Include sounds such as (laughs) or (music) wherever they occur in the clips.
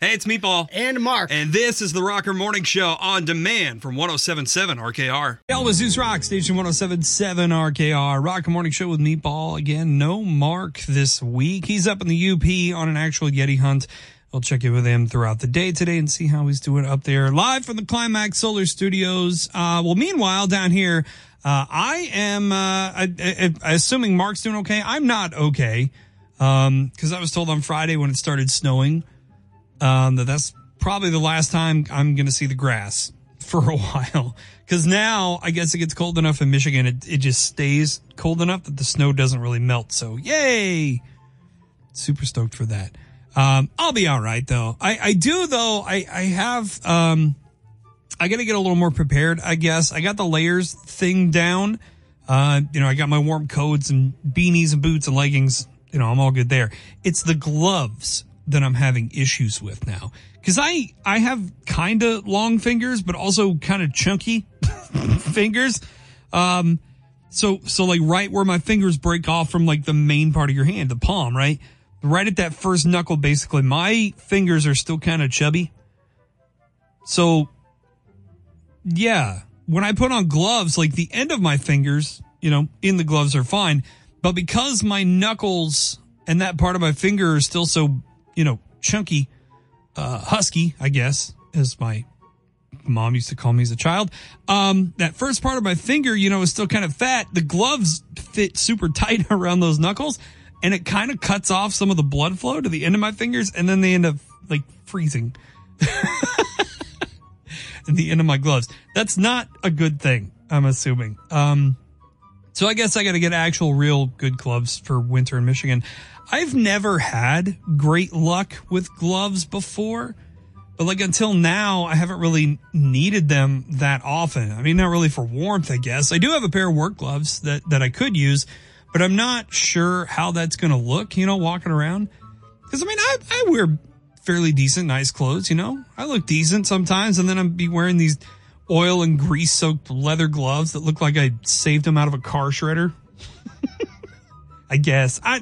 Hey, it's Meatball. And Mark. And this is the Rocker Morning Show on demand from 1077 RKR. Elvis Rock, Station 1077 RKR. Rocker Morning Show with Meatball. Again, no Mark this week. He's up in the UP on an actual Yeti hunt. I'll check in with him throughout the day today and see how he's doing up there. Live from the Climax Solar Studios. Uh, well, meanwhile, down here, uh, I am, uh, I, I, I, assuming Mark's doing okay. I'm not okay. Um, cause I was told on Friday when it started snowing, um, that that's probably the last time I'm going to see the grass (laughs) for a while. Cause now I guess it gets cold enough in Michigan. It, it just stays cold enough that the snow doesn't really melt. So yay. Super stoked for that. Um, I'll be all right though. I, I do though. I, I have, um, I got to get a little more prepared, I guess. I got the layers thing down. Uh, you know, I got my warm coats and beanies and boots and leggings. You know, I'm all good there. It's the gloves that I'm having issues with now. Cause I, I have kind of long fingers, but also kind of chunky (laughs) fingers. Um, so, so like right where my fingers break off from like the main part of your hand, the palm, right? Right at that first knuckle, basically, my fingers are still kind of chubby. So, yeah, when I put on gloves, like the end of my fingers, you know, in the gloves are fine. But because my knuckles and that part of my finger are still so you know, chunky, uh, husky, I guess, as my mom used to call me as a child. Um, that first part of my finger, you know, is still kind of fat. The gloves fit super tight (laughs) around those knuckles and it kind of cuts off some of the blood flow to the end of my fingers and then they end up like freezing. (laughs) in the end of my gloves. That's not a good thing, I'm assuming. Um, so I guess I got to get actual real good gloves for winter in Michigan. I've never had great luck with gloves before, but like until now, I haven't really needed them that often. I mean, not really for warmth, I guess. I do have a pair of work gloves that, that I could use, but I'm not sure how that's going to look, you know, walking around. Cause I mean, I, I wear fairly decent, nice clothes, you know, I look decent sometimes and then I'd be wearing these oil and grease soaked leather gloves that look like I saved them out of a car shredder. (laughs) I guess I,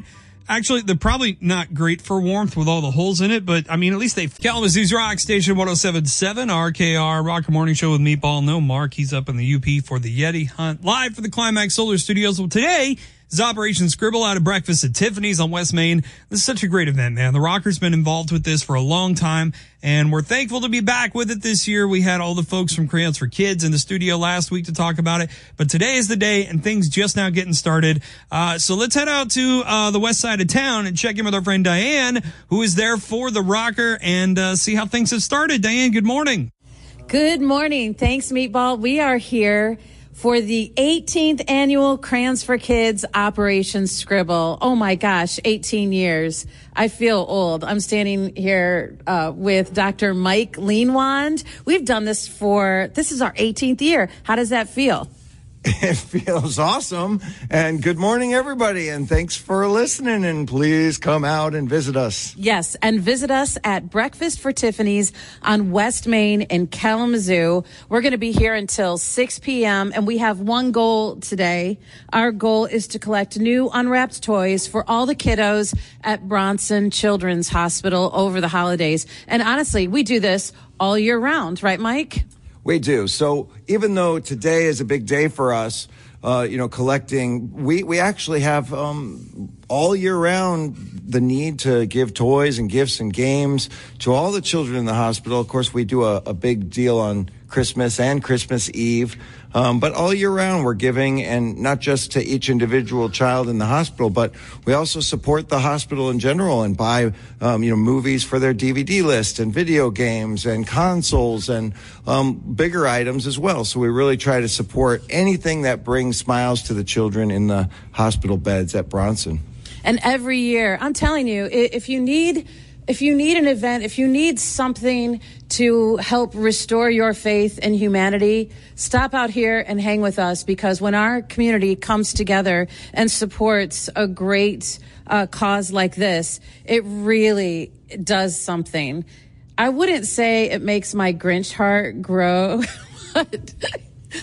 Actually, they're probably not great for warmth with all the holes in it, but I mean, at least they Kalamazoo's Rock Station 1077 RKR Rock Morning Show with Meatball. No Mark. He's up in the UP for the Yeti hunt live for the Climax Solar Studios. Well, today is Operation Scribble out of breakfast at Tiffany's on West Main. This is such a great event, man. The Rockers been involved with this for a long time and we're thankful to be back with it this year. We had all the folks from Crayons for Kids in the studio last week to talk about it, but today is the day and things just now getting started. Uh, so let's head out to, uh, the west side of town and check in with our friend Diane, who is there for the rocker and, uh, see how things have started. Diane, good morning. Good morning. Thanks, Meatball. We are here for the 18th annual Crayons for Kids Operation Scribble. Oh my gosh, 18 years. I feel old. I'm standing here uh, with Dr. Mike Leinwand. We've done this for, this is our 18th year. How does that feel? (laughs) It feels awesome. And good morning, everybody. And thanks for listening. And please come out and visit us. Yes. And visit us at Breakfast for Tiffany's on West Main in Kalamazoo. We're going to be here until 6 p.m. And we have one goal today. Our goal is to collect new unwrapped toys for all the kiddos at Bronson Children's Hospital over the holidays. And honestly, we do this all year round, right, Mike? We do. So even though today is a big day for us, uh, you know, collecting, we, we actually have um, all year round the need to give toys and gifts and games to all the children in the hospital. Of course, we do a, a big deal on Christmas and Christmas Eve. Um, but all year round, we're giving, and not just to each individual child in the hospital, but we also support the hospital in general and buy, um, you know, movies for their DVD list and video games and consoles and um, bigger items as well. So we really try to support anything that brings smiles to the children in the hospital beds at Bronson. And every year, I'm telling you, if you need if you need an event, if you need something to help restore your faith in humanity, stop out here and hang with us because when our community comes together and supports a great uh, cause like this, it really does something. I wouldn't say it makes my Grinch heart grow, (laughs) but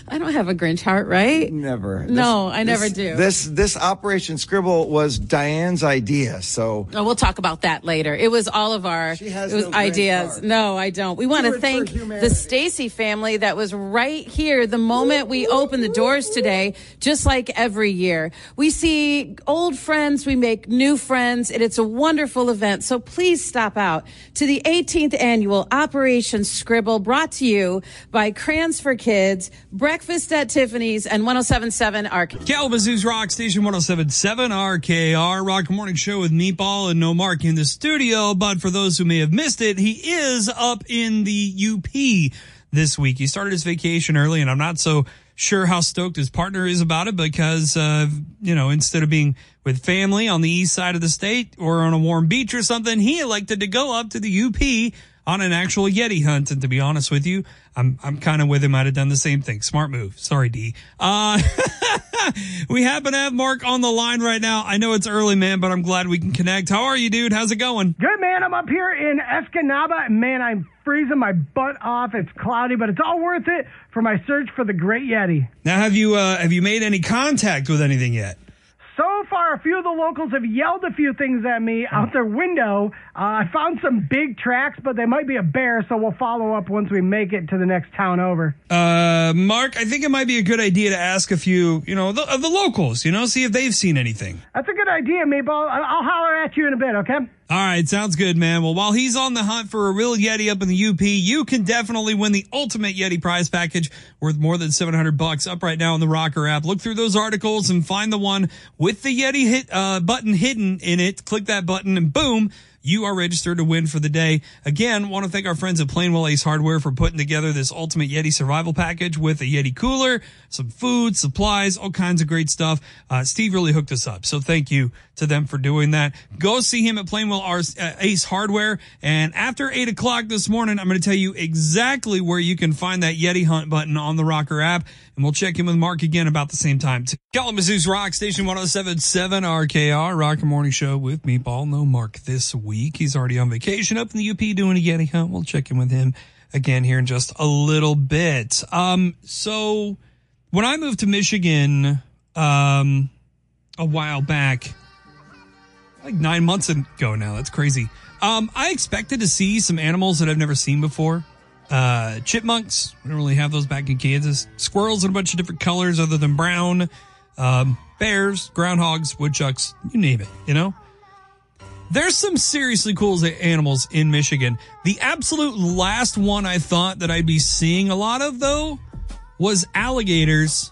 I don't have a Grinch heart, right? Never. No, I never this- do. This this Operation Scribble was Diane's idea. So Oh, we'll talk about that later. It was all of our it was no ideas. No, I don't. We want to thank the Stacy family that was right here the moment we opened the doors today, just like every year. We see old friends, we make new friends, and it's a wonderful event. So please stop out to the 18th annual Operation Scribble brought to you by Crayons for Kids, Breakfast at Tiffany's, and 1077 Arc. Kalamazoo's Rock Station 1077 RKR Rock Morning Show with Meatball and No Mark in the studio. But for those who may have missed it, he is up in the UP this week. He started his vacation early and I'm not so sure how stoked his partner is about it because, uh, you know, instead of being with family on the east side of the state or on a warm beach or something, he elected to go up to the UP on an actual Yeti hunt. And to be honest with you, I'm, I'm kind of with him. I'd have done the same thing. Smart move. Sorry, D. Uh, (laughs) we happen to have Mark on the line right now. I know it's early, man, but I'm glad we can connect. How are you, dude? How's it going? Good man, I'm up here in Escanaba, and man, I'm freezing my butt off. It's cloudy, but it's all worth it for my search for the Great Yeti. Now, have you, uh, have you made any contact with anything yet? So far, a few of the locals have yelled a few things at me out their window. Uh, I found some big tracks, but they might be a bear, so we'll follow up once we make it to the next town over. Uh, Mark, I think it might be a good idea to ask a few, you know, the, of the locals, you know, see if they've seen anything. That's a good idea, Meatball. I- I'll holler at you in a bit, okay? All right, sounds good, man. Well, while he's on the hunt for a real Yeti up in the UP, you can definitely win the ultimate Yeti prize package worth more than 700 bucks up right now in the Rocker app. Look through those articles and find the one with the Yeti hit, uh, button hidden in it. Click that button and boom. You are registered to win for the day. Again, want to thank our friends at Plainwell Ace Hardware for putting together this ultimate Yeti survival package with a Yeti cooler, some food, supplies, all kinds of great stuff. Uh, Steve really hooked us up. So thank you to them for doing that. Go see him at Plainwell uh, Ace Hardware. And after eight o'clock this morning, I'm going to tell you exactly where you can find that Yeti hunt button on the Rocker app. And we'll check in with Mark again about the same time. Kalamazoo's Rock Station 1077 RKR Rocker Morning Show with me, Meatball. No Mark this week. He's already on vacation up in the UP doing a Yeti hunt. We'll check in with him again here in just a little bit. Um, so when I moved to Michigan, um, a while back, like nine months ago now. That's crazy. Um, I expected to see some animals that I've never seen before. Uh, chipmunks. We don't really have those back in Kansas. Squirrels in a bunch of different colors other than brown. Um, bears, groundhogs, woodchucks, you name it, you know? There's some seriously cool animals in Michigan. The absolute last one I thought that I'd be seeing a lot of though was alligators.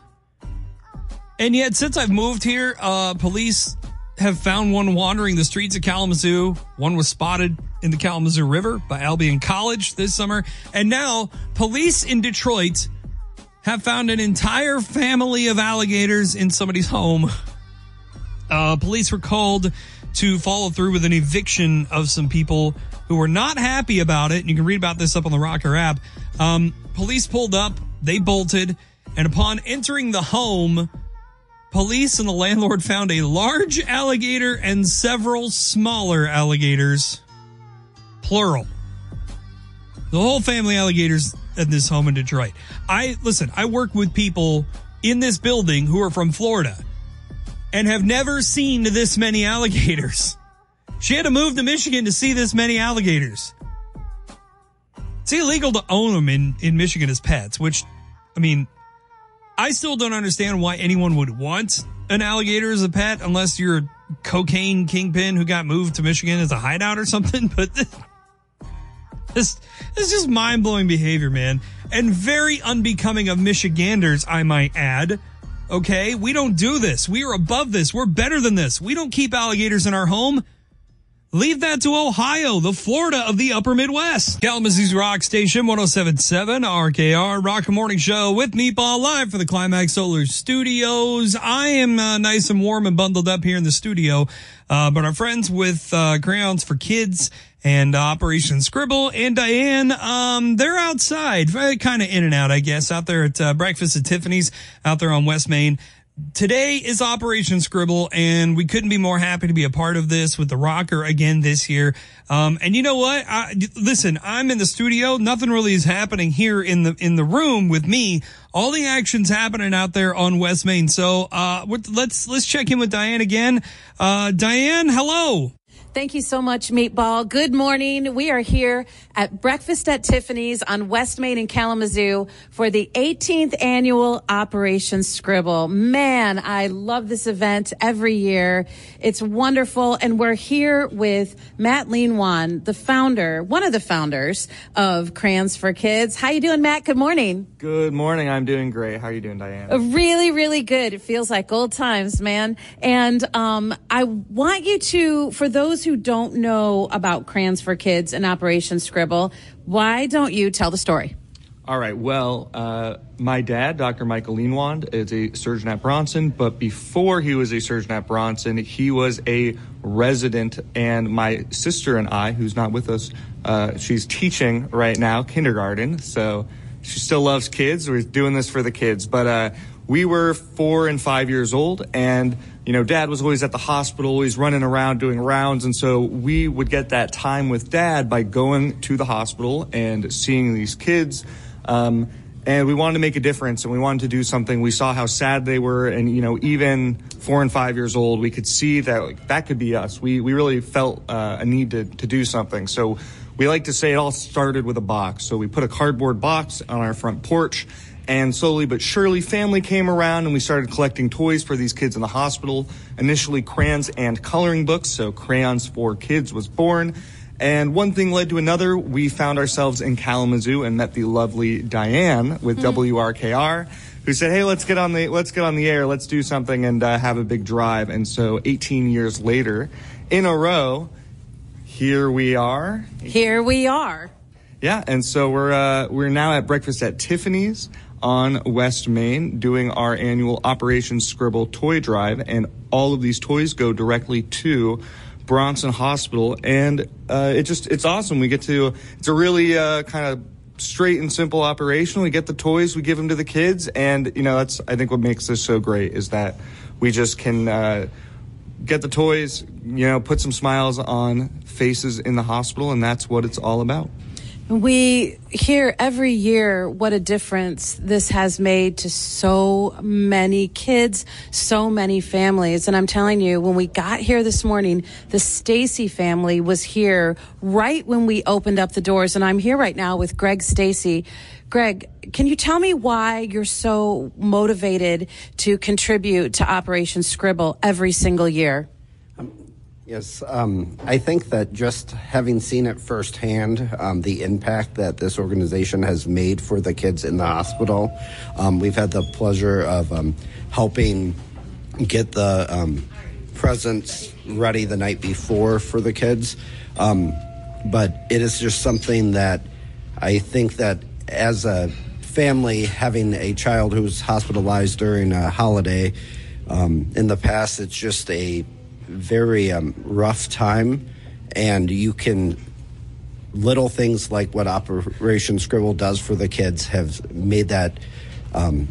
And yet since I've moved here, uh, police have found one wandering the streets of Kalamazoo. One was spotted in the Kalamazoo River by Albion College this summer. And now police in Detroit have found an entire family of alligators in somebody's home. Uh, police were called to follow through with an eviction of some people who were not happy about it. And you can read about this up on the Rocker app. Um, police pulled up, they bolted, and upon entering the home, police and the landlord found a large alligator and several smaller alligators. Plural. The whole family alligators in this home in Detroit. I listen, I work with people in this building who are from Florida and have never seen this many alligators. (laughs) She had to move to Michigan to see this many alligators. It's illegal to own them in, in Michigan as pets, which, I mean, I still don't understand why anyone would want an alligator as a pet unless you're a cocaine kingpin who got moved to Michigan as a hideout or something. (laughs) But this, this, is just mind blowing behavior, man. And very unbecoming of Michiganders, I might add. Okay. We don't do this. We are above this. We're better than this. We don't keep alligators in our home. Leave that to Ohio, the Florida of the upper Midwest. Kalamazoo's Rock Station 1077 RKR Rock Morning Show with Meatball live for the Climax Solar Studios. I am uh, nice and warm and bundled up here in the studio. Uh, but our friends with uh, Crayons for Kids and Operation Scribble and Diane, um, they're outside, kind of in and out, I guess, out there at uh, Breakfast at Tiffany's out there on West Main. today is Operation Scribble, and we couldn't be more happy to be a part of this with the Rocker again this year. Um, and you know what? I, listen, I'm in the studio. Nothing really is happening here in the in the room with me. All the action's happening out there on West Main. So uh, let's let's check in with Diane again. Uh, Diane, hello. Thank you so much, Meatball. Good morning. We are here at Breakfast at Tiffany's on West Main in Kalamazoo for the 18th annual Operation Scribble. Man, I love this event every year. It's wonderful. And we're here with Matt Leinwand, the founder, one of the founders of Crayons for Kids. How you doing, Matt? Good morning. Good morning. I'm doing great. How are you doing, Diane? Uh, really, really good. It feels like old times, man. And um, I want you to, for those those who don't know about Crayons for Kids and Operation Scribble, why don't you tell the story? All right. Well, uh, my dad, Dr. Michael Leinwand, is a surgeon at Bronson, but before he was a surgeon at Bronson, he was a resident. And my sister and I, who's not with us, uh, she's teaching right now, kindergarten. So she still loves kids. We're doing this for the kids. But uh, we were four and five years old, and you know, dad was always at the hospital, always running around doing rounds. And so we would get that time with dad by going to the hospital and seeing these kids. Um, and we wanted to make a difference and we wanted to do something. We saw how sad they were. And, you know, even four and five years old, we could see that like, that could be us. We, we really felt uh, a need to, to do something. So we like to say it all started with a box. So we put a cardboard box on our front porch and slowly but surely, family came around and we started collecting toys for these kids in the hospital. Initially, crayons and coloring books, so Crayons for Kids was born. And one thing led to another. We found ourselves in Kalamazoo and met the lovely Diane with mm. WRKR, who said, "Hey, let's get on the let's get on the air. Let's do something and uh, have a big drive." And so, 18 years later, in a row, here we are. Here we are. Yeah, and so we're uh, we're now at breakfast at Tiffany's on West Main doing our annual Operation Scribble toy drive, and all of these toys go directly to Bronson Hospital, and uh, it just it's awesome. We get to it's a really uh, kind of straight and simple operation. We get the toys, we give them to the kids, and you know that's I think what makes this so great is that we just can. Uh, get the toys, you know, put some smiles on faces in the hospital, and that's what it's all about. We hear every year what a difference this has made to so many kids, so many families. And I'm telling you, when we got here this morning, the Stacy family was here right when we opened up the doors. And I'm here right now with Greg Stacy. Greg, can you tell me why you're so motivated to contribute to Operation Scribble every single year? Yes, um, I think that just having seen it firsthand, um, the impact that this organization has made for the kids in the hospital, um, we've had the pleasure of um, helping get the um, presents ready the night before for the kids. Um, but it is just something that I think that as a family, having a child who's hospitalized during a holiday, in the past, it's just a very um, rough time, and you can little things like what Operation Scribble does for the kids have made that um,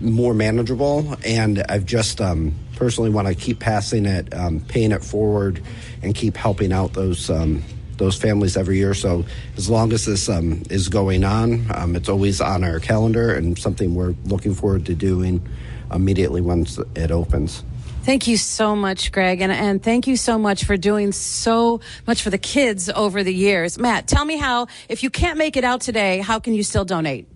more manageable. And I've just um, personally want to keep passing it, um, paying it forward, and keep helping out those um, those families every year. So as long as this um, is going on, um, it's always on our calendar and something we're looking forward to doing immediately once it opens. Thank you so much, Greg, and, and thank you so much for doing so much for the kids over the years. Matt, tell me how, if you can't make it out today, how can you still donate?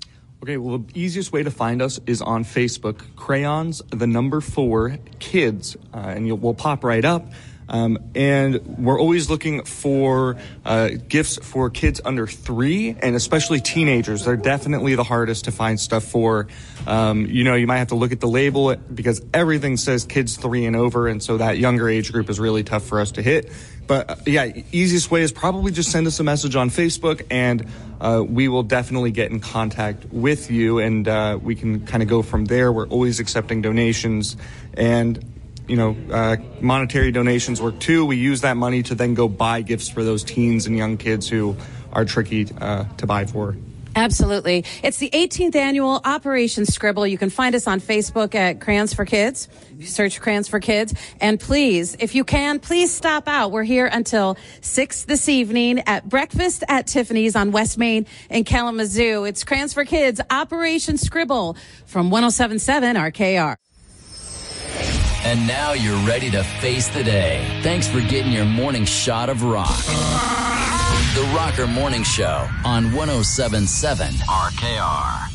Okay, well, the easiest way to find us is on Facebook, Crayons, the number four, kids, uh, and you'll, we'll pop right up. Um, and we're always looking for uh, gifts for kids under three and especially teenagers. They're definitely the hardest to find stuff for. Um, you know, you might have to look at the label because everything says kids three and over. And so that younger age group is really tough for us to hit. But uh, yeah, easiest way is probably just send us a message on Facebook and uh, we will definitely get in contact with you and uh, we can kind of go from there. We're always accepting donations and you know, uh, monetary donations work too. We use that money to then go buy gifts for those teens and young kids who are tricky uh, to buy for. Absolutely. It's the 18th annual Operation Scribble. You can find us on Facebook at Crayons for Kids. Search Crayons for Kids. And please, if you can, please stop out. We're here until 6 this evening at Breakfast at Tiffany's on West Main in Kalamazoo. It's Crayons for Kids Operation Scribble from 1077 RKR. And now you're ready to face the day. Thanks for getting your morning shot of rock. The Rocker Morning Show on 1077 RKR.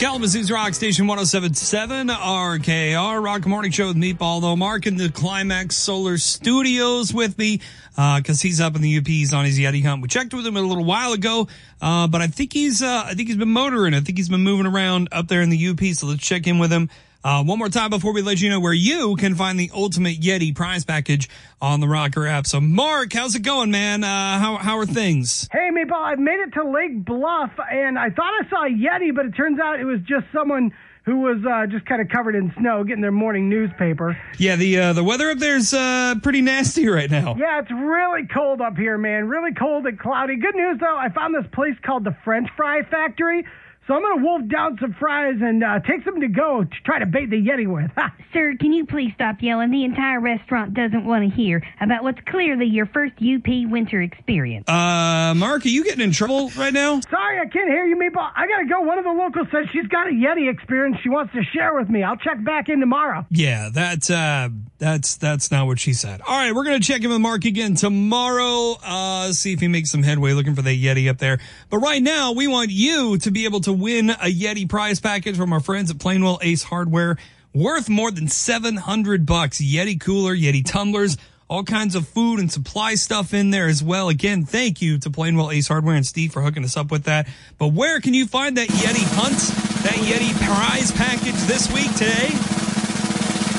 Kalamazoo's Rock Station 1077 RKR. Rock Morning Show with Meatball, though. Mark in the Climax Solar Studios with me, uh, cause he's up in the UP. He's on his Yeti hunt. We checked with him a little while ago, uh, but I think he's, uh, I think he's been motoring. I think he's been moving around up there in the UP. So let's check in with him. Uh, one more time before we let you know where you can find the ultimate Yeti prize package on the Rocker app. So, Mark, how's it going, man? Uh, how, how are things? Hey, Meatball, I've made it to Lake Bluff, and I thought I saw a Yeti, but it turns out it was just someone who was uh, just kind of covered in snow getting their morning newspaper. Yeah, the uh, the weather up there's uh, pretty nasty right now. Yeah, it's really cold up here, man. Really cold and cloudy. Good news, though, I found this place called the French Fry Factory. So I'm going to wolf down some fries and uh, take some to go to try to bait the Yeti with. (laughs) Sir, can you please stop yelling? The entire restaurant doesn't want to hear about what's clearly your first UP winter experience. Uh, Mark, are you getting in trouble right now? Sorry, I can't hear you, Meatball. I got to go. One of the locals says she's got a Yeti experience she wants to share with me. I'll check back in tomorrow. Yeah, that's uh, that's that's not what she said. All right, we're gonna check in with Mark again tomorrow. Uh, see if he makes some headway looking for the Yeti up there. But right now, we want you to be able to win a Yeti prize package from our friends at Plainwell Ace Hardware, worth more than seven hundred bucks. Yeti cooler, Yeti tumblers. All kinds of food and supply stuff in there as well. Again, thank you to Plainwell Ace Hardware and Steve for hooking us up with that. But where can you find that Yeti hunt, that Yeti prize package this week today?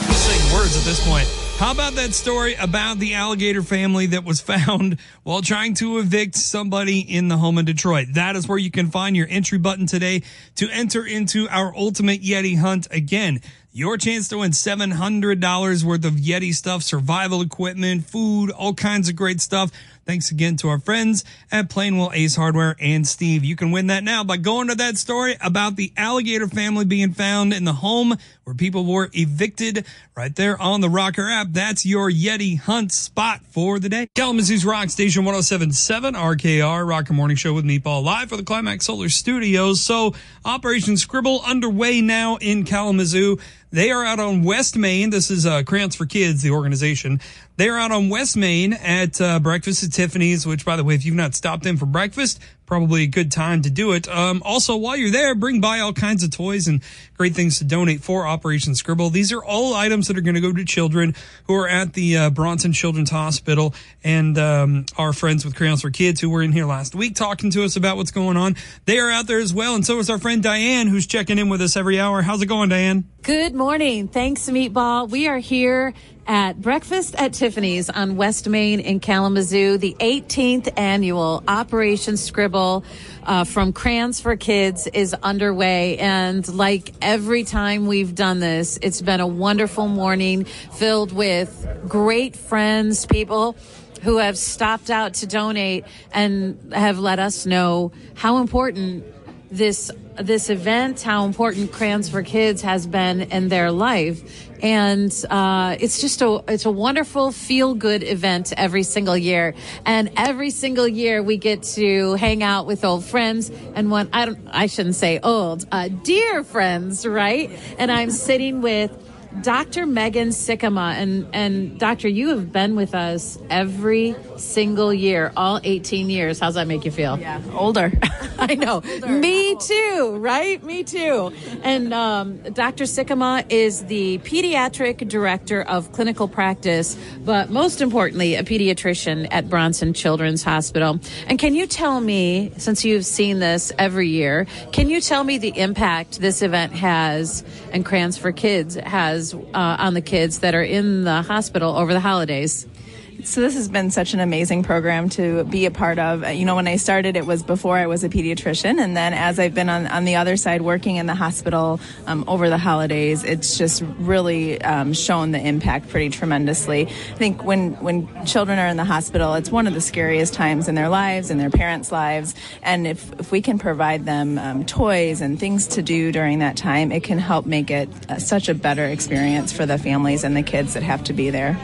I'm saying words at this point. How about that story about the alligator family that was (laughs) found while trying to evict somebody in the home in Detroit? That is where you can find your entry button today to enter into our ultimate Yeti hunt. Again, your chance to win $700 worth of Yeti stuff, survival equipment, food, all kinds of great stuff. Thanks again to our friends at Plainwell Ace Hardware and Steve. You can win that now by going to that story about the alligator family being found in the home where people were evicted right there on the Rocker app. That's your Yeti hunt spot for the day. Kalamazoo's Rock Station 1077 RKR Rocker Morning Show with Meatball live for the Climax Solar Studios. So Operation Scribble underway now in Kalamazoo. They are out on West Main. This is uh, Crayons for Kids, the organization. They are out on West Main at uh, Breakfast at Tiffany's, which, by the way, if you've not stopped in for breakfast, probably a good time to do it. Um, also, while you're there, bring by all kinds of toys and great things to donate for Operation Scribble. These are all items that are going to go to children who are at the uh, Bronson Children's Hospital and um, our friends with Crayons for Kids who were in here last week talking to us about what's going on. They are out there as well, and so is our friend Diane, who's checking in with us every hour. How's it going, Diane? Good morning. Thanks, Meatball. We are here at Breakfast at Tiffany's on West Main in Kalamazoo, the 18th annual Operation Scribble uh, from Crayons for Kids is underway. And like every time we've done this, it's been a wonderful morning filled with great friends, people who have stopped out to donate and have let us know how important this this event, how important Crayons for Kids has been in their life. And uh, it's just a it's a wonderful feel good event every single year. And every single year we get to hang out with old friends and one I don't I shouldn't say old, uh, dear friends, right? And I'm sitting with Dr. Megan Sikkema and and Doctor, you have been with us every single year, all 18 years. How's that make you feel? Yeah, older. (laughs) I know. Me too, right? Me too. And um, Dr. Sikkema is the pediatric director of clinical practice, but most importantly, a pediatrician at Bronson Children's Hospital. And can you tell me, since you've seen this every year, can you tell me the impact this event has and Crayons for Kids has uh, on the kids that are in the hospital over the holidays? So this has been such an amazing program to be a part of. You know, when I started, it was before I was a pediatrician, and then as I've been on, on the other side working in the hospital um, over the holidays, it's just really um, shown the impact pretty tremendously. I think when when children are in the hospital, it's one of the scariest times in their lives and their parents' lives, and if if we can provide them um, toys and things to do during that time, it can help make it uh, such a better experience for the families and the kids that have to be there.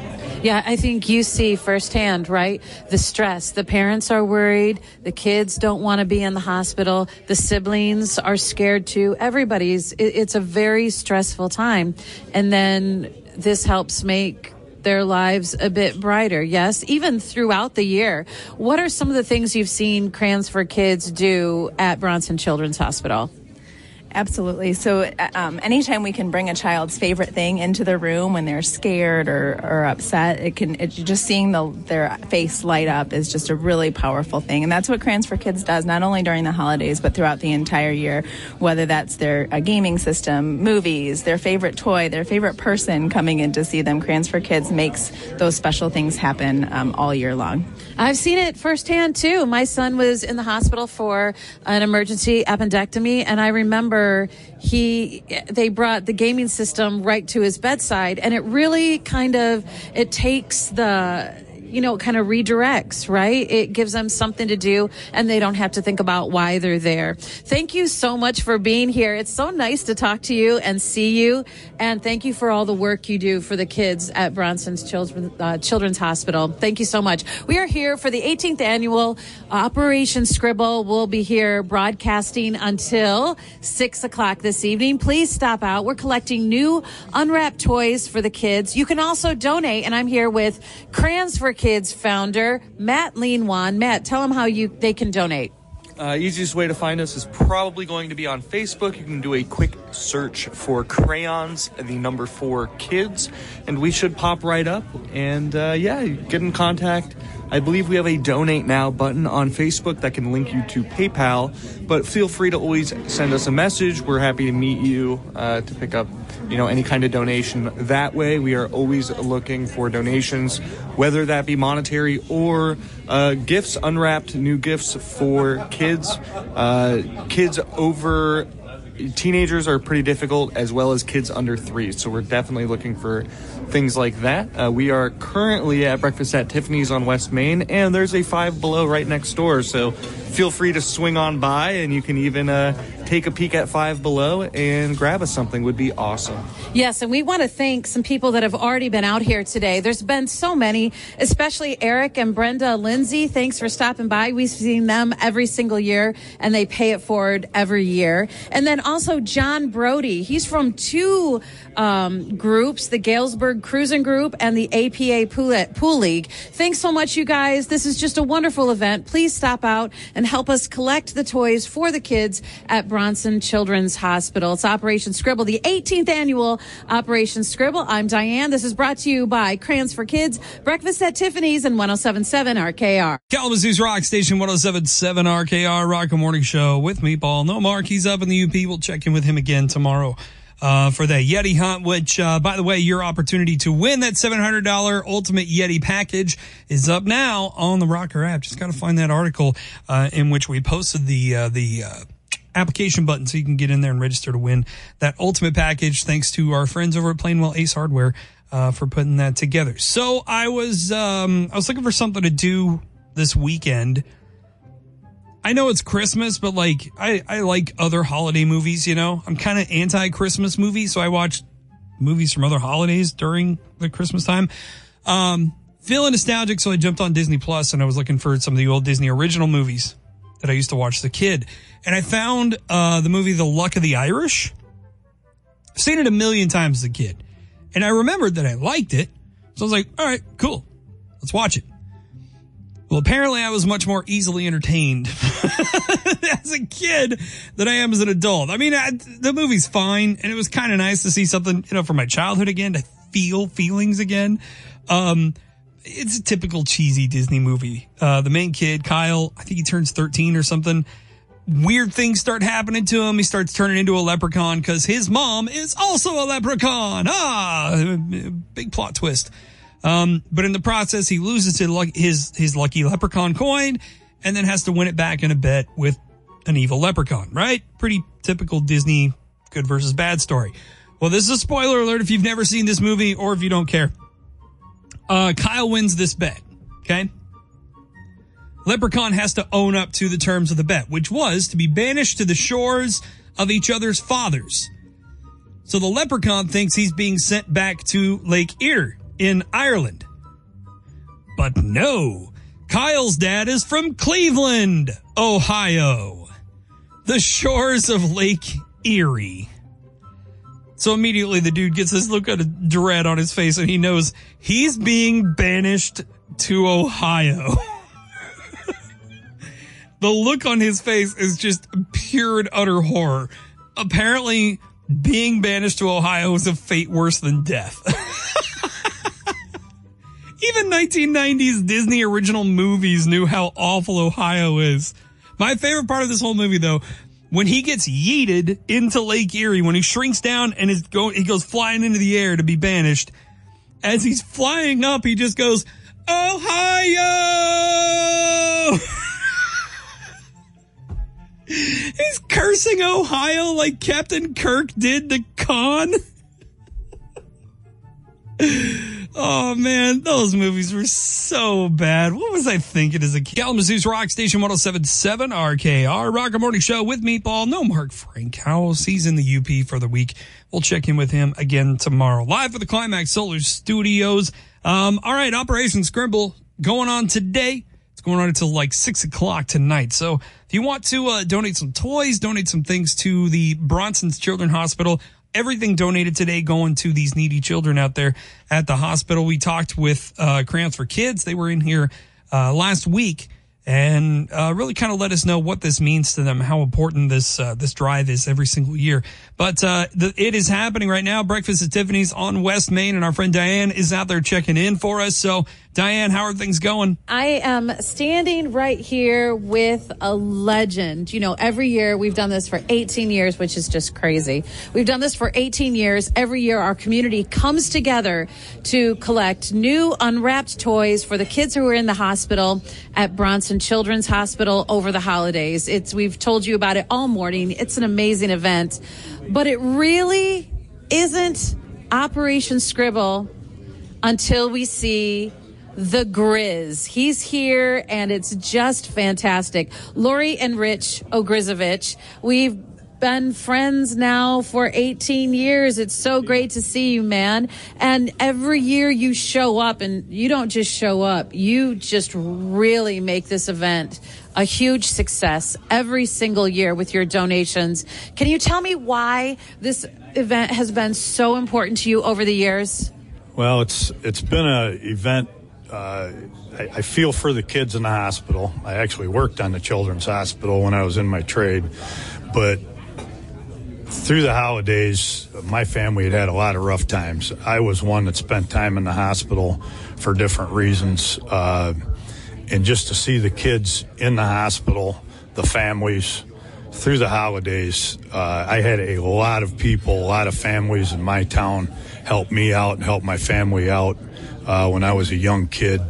Yeah, I think you see firsthand, right? The stress. The parents are worried. The kids don't want to be in the hospital. The siblings are scared too. Everybody's, it's a very stressful time. And then this helps make their lives a bit brighter. Yes, even throughout the year. What are some of the things you've seen Crayons for Kids do at Bronson Children's Hospital? Absolutely. So, uh, um, anytime we can bring a child's favorite thing into the room when they're scared or, or upset, it can it, just seeing the, their face light up is just a really powerful thing, and that's what Crayons for Kids does not only during the holidays but throughout the entire year. Whether that's their gaming system, movies, their favorite toy, their favorite person coming in to see them, Crayons for Kids makes those special things happen um, all year long. I've seen it firsthand too. My son was in the hospital for an emergency appendectomy, and I remember he they brought the gaming system right to his bedside and it really kind of it takes the you know, it kind of redirects, right? It gives them something to do and they don't have to think about why they're there. Thank you so much for being here. It's so nice to talk to you and see you. And thank you for all the work you do for the kids at Bronson's uh, Children's Hospital. Thank you so much. We are here for the 18th annual Operation Scribble. We'll be here broadcasting until six o'clock this evening. Please stop out. We're collecting new unwrapped toys for the kids. You can also donate. And I'm here with Crayons for Kids founder, Matt Leinwand. Matt, tell them how you they can donate. Uh, easiest way to find us is probably going to be on Facebook. You can do a quick search for crayons, the number four kids, and we should pop right up. And uh, yeah, get in contact. I believe we have a donate now button on Facebook that can link you to PayPal, but feel free to always send us a message. We're happy to meet you uh, to pick up, you know, any kind of donation that way. We are always looking for donations, whether that be monetary or uh, gifts, unwrapped new gifts for kids, uh, kids over teenagers are pretty difficult as well as kids under three so we're definitely looking for things like that. Uh, we are currently at breakfast at tiffany's on west main and there's a five below right next door. So feel free to swing on by and you can even uh, take a peek at Five Below and grab us something would be awesome. Yes, and we want to thank some people that have already been out here today. There's been so many, especially Eric and Brenda Lindsay. Thanks for stopping by. We've seen them every single year and they pay it forward every year. And then also John Brody. He's from two um, groups, the Galesburg Cruising Group and the APA Pool, Pool League. Thanks so much, you guys. This is just a wonderful event. Please stop out and help us collect the toys for the kids at Bronson Children's Hospital. It's Operation Scribble, the 18th annual Operation Scribble. I'm Diane. This is brought to you by Crayons for Kids, Breakfast at Tiffany's, and 1077 RKR. Kalamazoo's Rock Station 1077 RKR Rock a Morning Show with Meatball. No, Mark, he's up in the UP. We'll check in with him again tomorrow. Uh, for the Yeti hunt, which, uh, by the way, your opportunity to win that $700 ultimate Yeti package is up now on the Rocker app. Just got to find that article, uh, in which we posted the, uh, the, uh, application button so you can get in there and register to win that ultimate package. Thanks to our friends over at Plainwell Ace Hardware uh, for putting that together. So I was um, I was looking for something to do this weekend. I know it's Christmas, but like I, I like other holiday movies, you know. I'm kind of anti Christmas movie, so I watch movies from other holidays during the Christmas time. Um, feeling nostalgic, so I jumped on Disney Plus and I was looking for some of the old Disney original movies that I used to watch as a kid. And I found uh, the movie The Luck of the Irish. I've seen it a million times as a kid. And I remembered that I liked it. So I was like, all right, cool. Let's watch it. Well, apparently I was much more easily entertained (laughs) as a kid than I am as an adult. I mean, I, the movie's fine and it was kind of nice to see something, you know, from my childhood again, to feel feelings again. Um, it's a typical cheesy Disney movie. Uh, the main kid, Kyle, I think he turns 13 or something. Weird things start happening to him. He starts turning into a leprechaun because his mom is also a leprechaun. Ah, big plot twist. Um, but in the process, he loses his, his, his lucky leprechaun coin and then has to win it back in a bet with an evil leprechaun, right? Pretty typical Disney good versus bad story. Well, this is a spoiler alert if you've never seen this movie or if you don't care. Uh, Kyle wins this bet. Okay. Leprechaun has to own up to the terms of the bet, which was to be banished to the shores of each other's fathers. So the leprechaun thinks he's being sent back to Lake Erie in Ireland. But no, Kyle's dad is from Cleveland, Ohio, the shores of Lake Erie. So immediately the dude gets this look of dread on his face and he knows he's being banished to Ohio. (laughs) the look on his face is just pure and utter horror. Apparently, being banished to Ohio is a fate worse than death. (laughs) Even 1990s Disney original movies knew how awful Ohio is. My favorite part of this whole movie, though, when he gets yeeted into Lake Erie, when he shrinks down and is go, he goes flying into the air to be banished. As he's flying up, he just goes, Ohio! (laughs) he's cursing Ohio like Captain Kirk did to Khan. (laughs) Oh man, those movies were so bad. What was I thinking as a kid? Kalamazoo's Rock Station 1077 RKR Rock Rocker Morning Show with Meatball. No Mark Frankhouse. He's in the UP for the week. We'll check in with him again tomorrow. Live for the Climax Solar Studios. Um, all right, Operation Scribble going on today. It's going on until like six o'clock tonight. So if you want to uh, donate some toys, donate some things to the Bronson's Children's Hospital, everything donated today going to these needy children out there at the hospital. We talked with uh, Crayons for Kids. They were in here uh, last week and uh, really kind of let us know what this means to them, how important this uh, this drive is every single year. But uh, the, it is happening right now. Breakfast at Tiffany's on West Main, and our friend Diane is out there checking in for us. So, Diane, how are things going? I am standing right here with a legend. You know, every year we've done this for 18 years, which is just crazy. We've done this for 18 years. Every year our community comes together to collect new unwrapped toys for the kids who are in the hospital at Bronson Children's Hospital over the holidays. It's we've told you about it all morning. It's an amazing event, but it really isn't Operation Scribble until we see the Grizz. He's here and it's just fantastic. Lori and Rich Ogrizovich, we've been friends now for 18 years. It's so great to see you, man. And every year you show up and you don't just show up, you just really make this event a huge success every single year with your donations. Can you tell me why this event has been so important to you over the years? Well, it's it's been an event. Uh, I, I feel for the kids in the hospital. I actually worked on the children's hospital when I was in my trade, but through the holidays, my family had had a lot of rough times. I was one that spent time in the hospital for different reasons. Uh, and just to see the kids in the hospital, the families, through the holidays, uh, I had a lot of people, a lot of families in my town help me out and help my family out uh, when I was a young kid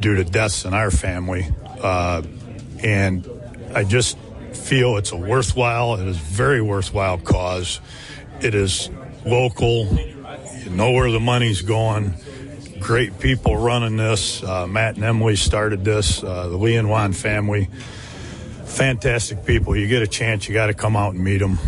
due to deaths in our family. Uh, and I just feel it's a worthwhile, it is very worthwhile cause. It is local, you know where the money's going. Great people running this. Uh, Matt and Emily started this, uh, the Leinwand family. Fantastic people. You get a chance, you got to come out and meet them.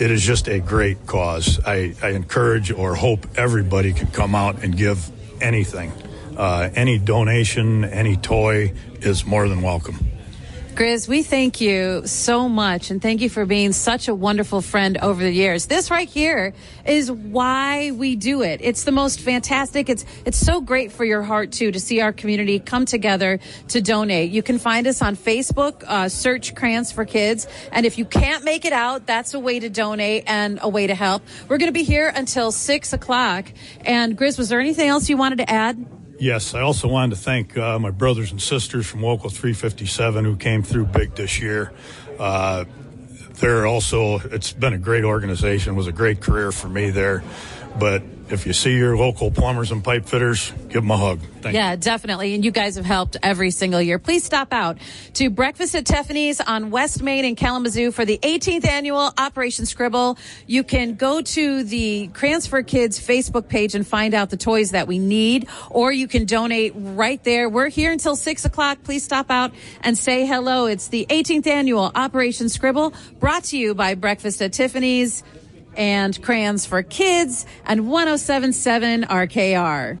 It is just a great cause. I, I, encourage or hope everybody can come out and give anything. Uh, any donation, any toy is more than welcome. Grizz, we thank you so much and thank you for being such a wonderful friend over the years. This right here is why we do it. It's the most fantastic. It's, it's so great for your heart too to see our community come together to donate. You can find us on Facebook, uh, search Crayons for Kids. And if you can't make it out, that's a way to donate and a way to help. We're going to be here until six o'clock. And Grizz, was there anything else you wanted to add? Yes, I also wanted to thank uh, my brothers and sisters from Local 357 who came through big this year. Uh, they're also, it's been a great organization, was a great career for me there. But if you see your local plumbers and pipe fitters, give them a hug. Thank yeah, definitely. And you guys have helped every single year. Please stop out to Breakfast at Tiffany's on West Main in Kalamazoo for the 18th annual Operation Scribble. You can go to the Crayons for Kids Facebook page and find out the toys that we need, or you can donate right there. We're here until six o'clock. Please stop out and say hello. It's the 18th annual Operation Scribble brought to you by Breakfast at Tiffany's and Crayons for Kids and 1077 RKR.